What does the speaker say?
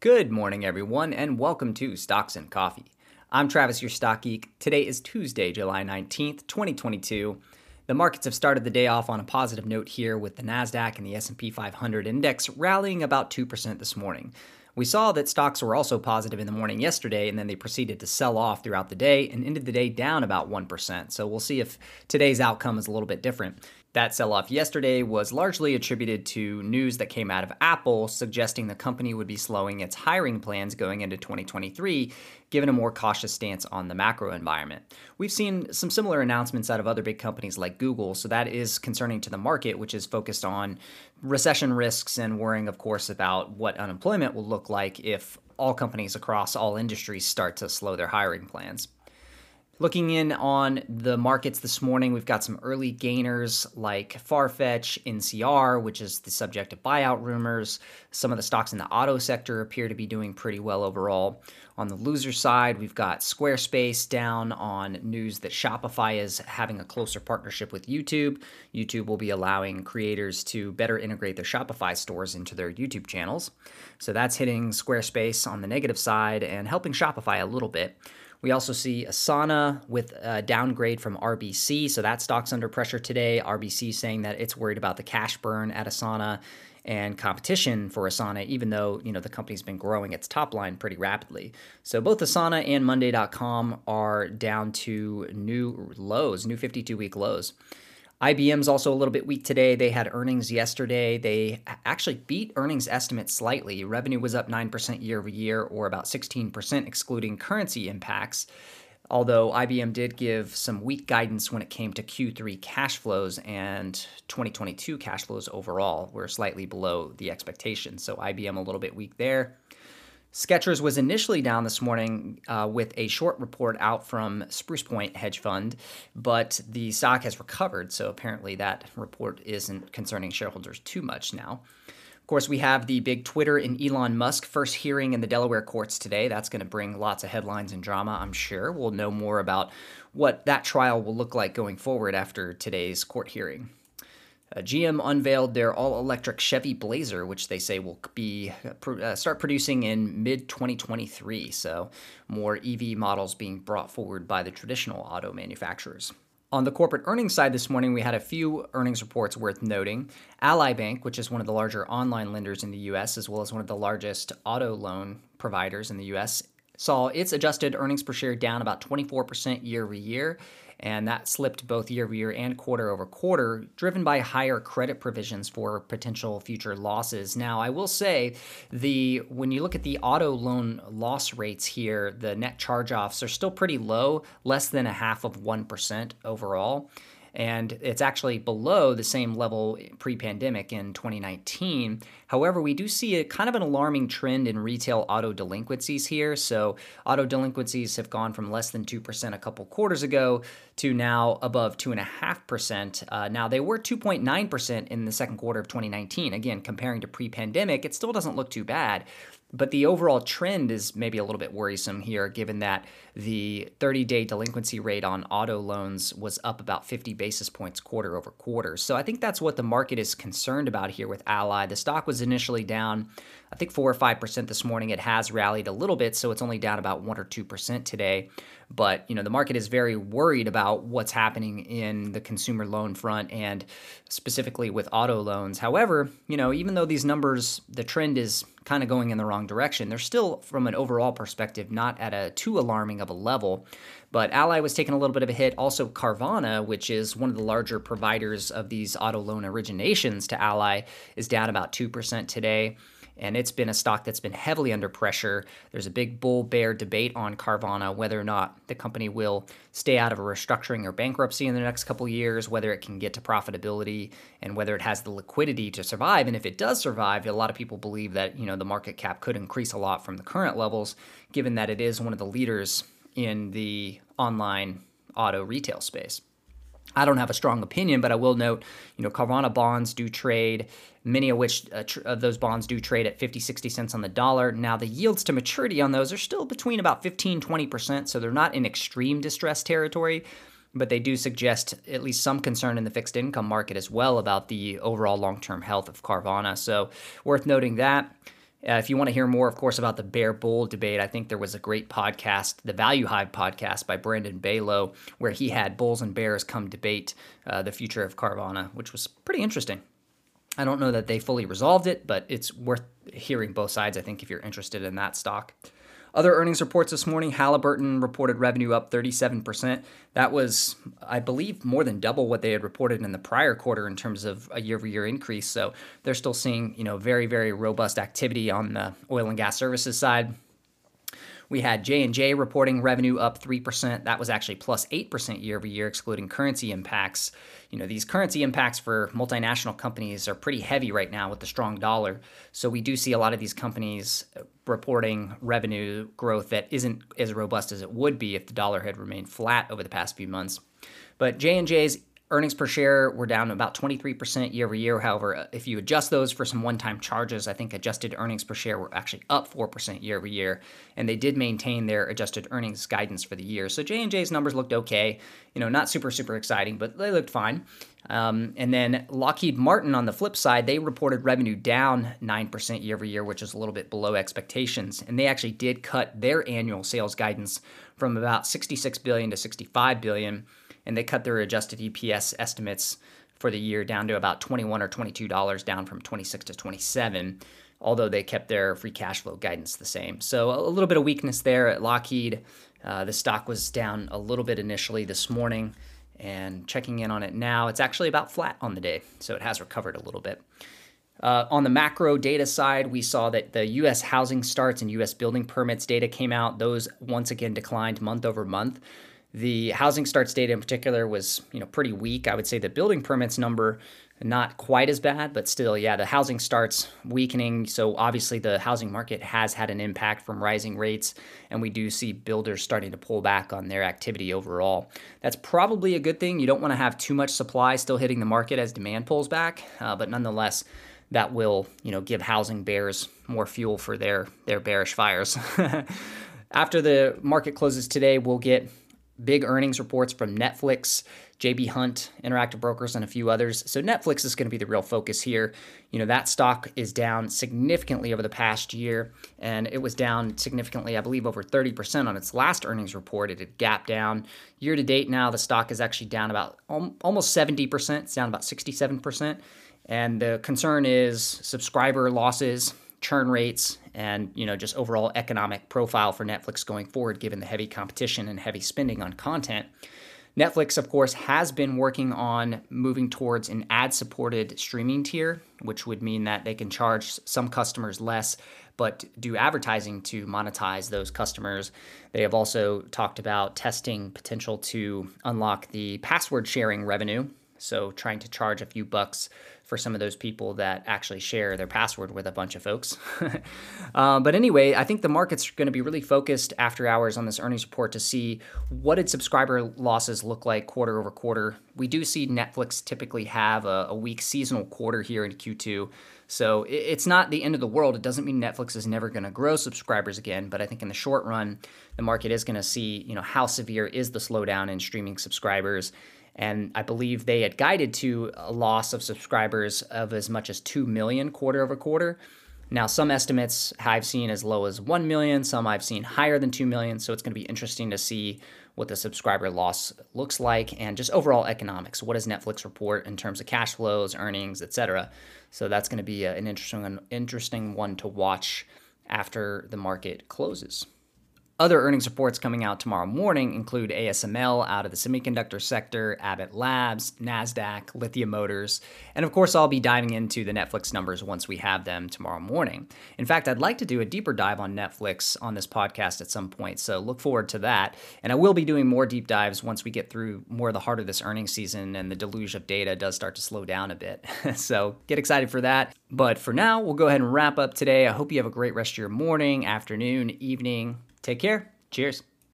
Good morning, everyone, and welcome to Stocks and Coffee. I'm Travis, your stock geek. Today is Tuesday, July 19th, 2022. The markets have started the day off on a positive note here with the Nasdaq and the S&P 500 index rallying about 2% this morning. We saw that stocks were also positive in the morning yesterday, and then they proceeded to sell off throughout the day and ended the day down about 1%. So we'll see if today's outcome is a little bit different. That sell off yesterday was largely attributed to news that came out of Apple suggesting the company would be slowing its hiring plans going into 2023, given a more cautious stance on the macro environment. We've seen some similar announcements out of other big companies like Google, so that is concerning to the market, which is focused on recession risks and worrying, of course, about what unemployment will look like if all companies across all industries start to slow their hiring plans. Looking in on the markets this morning, we've got some early gainers like Farfetch, NCR, which is the subject of buyout rumors. Some of the stocks in the auto sector appear to be doing pretty well overall. On the loser side, we've got Squarespace down on news that Shopify is having a closer partnership with YouTube. YouTube will be allowing creators to better integrate their Shopify stores into their YouTube channels. So that's hitting Squarespace on the negative side and helping Shopify a little bit. We also see Asana with a downgrade from RBC, so that stock's under pressure today. RBC saying that it's worried about the cash burn at Asana and competition for Asana, even though you know the company's been growing its top line pretty rapidly. So both Asana and Monday.com are down to new lows, new 52-week lows. IBM's also a little bit weak today. They had earnings yesterday. They actually beat earnings estimates slightly. Revenue was up 9% year over year, or about 16% excluding currency impacts. Although IBM did give some weak guidance when it came to Q3 cash flows and 2022 cash flows overall were slightly below the expectations. So IBM a little bit weak there. Skechers was initially down this morning uh, with a short report out from Spruce Point Hedge Fund, but the stock has recovered, so apparently that report isn't concerning shareholders too much now. Of course, we have the big Twitter and Elon Musk first hearing in the Delaware courts today. That's going to bring lots of headlines and drama, I'm sure. We'll know more about what that trial will look like going forward after today's court hearing. Uh, GM unveiled their all-electric Chevy Blazer, which they say will be uh, start producing in mid 2023. So, more EV models being brought forward by the traditional auto manufacturers. On the corporate earnings side this morning, we had a few earnings reports worth noting. Ally Bank, which is one of the larger online lenders in the U.S., as well as one of the largest auto loan providers in the U.S., saw its adjusted earnings per share down about 24% year over year and that slipped both year over year and quarter over quarter, driven by higher credit provisions for potential future losses. Now, I will say the when you look at the auto loan loss rates here, the net charge-offs are still pretty low, less than a half of 1% overall and it's actually below the same level pre pandemic in 2019. However, we do see a kind of an alarming trend in retail auto delinquencies here. So, auto delinquencies have gone from less than 2% a couple quarters ago to now above 2.5%. Uh, now, they were 2.9% in the second quarter of 2019. Again, comparing to pre pandemic, it still doesn't look too bad. But the overall trend is maybe a little bit worrisome here, given that the 30 day delinquency rate on auto loans was up about 50 basis points quarter over quarter. So I think that's what the market is concerned about here with Ally. The stock was initially down, I think, 4 or 5% this morning. It has rallied a little bit, so it's only down about 1 or 2% today. But, you know, the market is very worried about what's happening in the consumer loan front and specifically with auto loans. However, you know, even though these numbers, the trend is kind of going in the wrong direction. They're still, from an overall perspective, not at a too alarming of a level. But Ally was taking a little bit of a hit. Also, Carvana, which is one of the larger providers of these auto loan originations to Ally, is down about 2% today and it's been a stock that's been heavily under pressure. There's a big bull bear debate on Carvana whether or not the company will stay out of a restructuring or bankruptcy in the next couple years, whether it can get to profitability, and whether it has the liquidity to survive. And if it does survive, a lot of people believe that you know the market cap could increase a lot from the current levels, given that it is one of the leaders in the online auto retail space. I don't have a strong opinion, but I will note, you know, Carvana bonds do trade, many of which uh, tr- of those bonds do trade at 50, 60 cents on the dollar. Now, the yields to maturity on those are still between about 15, 20%, so they're not in extreme distress territory, but they do suggest at least some concern in the fixed income market as well about the overall long term health of Carvana. So, worth noting that. Uh, if you want to hear more, of course, about the bear bull debate, I think there was a great podcast, the Value Hive podcast by Brandon Beylo, where he had bulls and bears come debate uh, the future of Carvana, which was pretty interesting. I don't know that they fully resolved it, but it's worth hearing both sides, I think, if you're interested in that stock. Other earnings reports this morning Halliburton reported revenue up 37%. That was, I believe, more than double what they had reported in the prior quarter in terms of a year over year increase. So they're still seeing, you know, very, very robust activity on the oil and gas services side. We had J&J reporting revenue up 3%. That was actually plus 8% year over year excluding currency impacts. You know, these currency impacts for multinational companies are pretty heavy right now with the strong dollar. So we do see a lot of these companies reporting revenue growth that isn't as robust as it would be if the dollar had remained flat over the past few months. But J&J's Earnings per share were down about 23% year over year. However, if you adjust those for some one time charges, I think adjusted earnings per share were actually up 4% year over year. And they did maintain their adjusted earnings guidance for the year. So J&J's numbers looked okay. You know, not super, super exciting, but they looked fine. Um, and then Lockheed Martin, on the flip side, they reported revenue down 9% year over year, which is a little bit below expectations. And they actually did cut their annual sales guidance from about 66 billion to 65 billion and they cut their adjusted EPS estimates for the year down to about 21 or 22 dollars down from 26 to 27 although they kept their free cash flow guidance the same so a little bit of weakness there at lockheed uh, the stock was down a little bit initially this morning and checking in on it now it's actually about flat on the day so it has recovered a little bit uh, on the macro data side, we saw that the U.S. housing starts and U.S. building permits data came out. Those once again declined month over month. The housing starts data in particular was, you know, pretty weak. I would say the building permits number not quite as bad, but still, yeah, the housing starts weakening. So obviously, the housing market has had an impact from rising rates, and we do see builders starting to pull back on their activity overall. That's probably a good thing. You don't want to have too much supply still hitting the market as demand pulls back, uh, but nonetheless, that will, you know, give housing bears more fuel for their their bearish fires. After the market closes today, we'll get big earnings reports from Netflix, JB Hunt, Interactive Brokers, and a few others. So Netflix is going to be the real focus here. You know, that stock is down significantly over the past year, and it was down significantly, I believe, over 30% on its last earnings report. It had gapped down. Year to date now, the stock is actually down about almost 70%. It's down about 67%. And the concern is subscriber losses churn rates and you know just overall economic profile for Netflix going forward given the heavy competition and heavy spending on content. Netflix of course has been working on moving towards an ad supported streaming tier, which would mean that they can charge some customers less but do advertising to monetize those customers. They have also talked about testing potential to unlock the password sharing revenue, so trying to charge a few bucks for some of those people that actually share their password with a bunch of folks. uh, but anyway, I think the market's going to be really focused after hours on this earnings report to see what did subscriber losses look like quarter over quarter. We do see Netflix typically have a, a weak seasonal quarter here in Q2. So it's not the end of the world. It doesn't mean Netflix is never going to grow subscribers again, but I think in the short run, the market is going to see, you know, how severe is the slowdown in streaming subscribers and I believe they had guided to a loss of subscribers of as much as 2 million quarter over quarter. Now, some estimates I've seen as low as 1 million, some I've seen higher than 2 million. So it's going to be interesting to see what the subscriber loss looks like and just overall economics. What does Netflix report in terms of cash flows, earnings, etc. So that's going to be uh, an interesting, an interesting one to watch after the market closes. Other earnings reports coming out tomorrow morning include ASML out of the semiconductor sector, Abbott Labs, NASDAQ, Lithia Motors, and of course, I'll be diving into the Netflix numbers once we have them tomorrow morning. In fact, I'd like to do a deeper dive on Netflix on this podcast at some point, so look forward to that. And I will be doing more deep dives once we get through more of the heart of this earnings season and the deluge of data does start to slow down a bit. so get excited for that. But for now, we'll go ahead and wrap up today. I hope you have a great rest of your morning, afternoon, evening Take care. Cheers.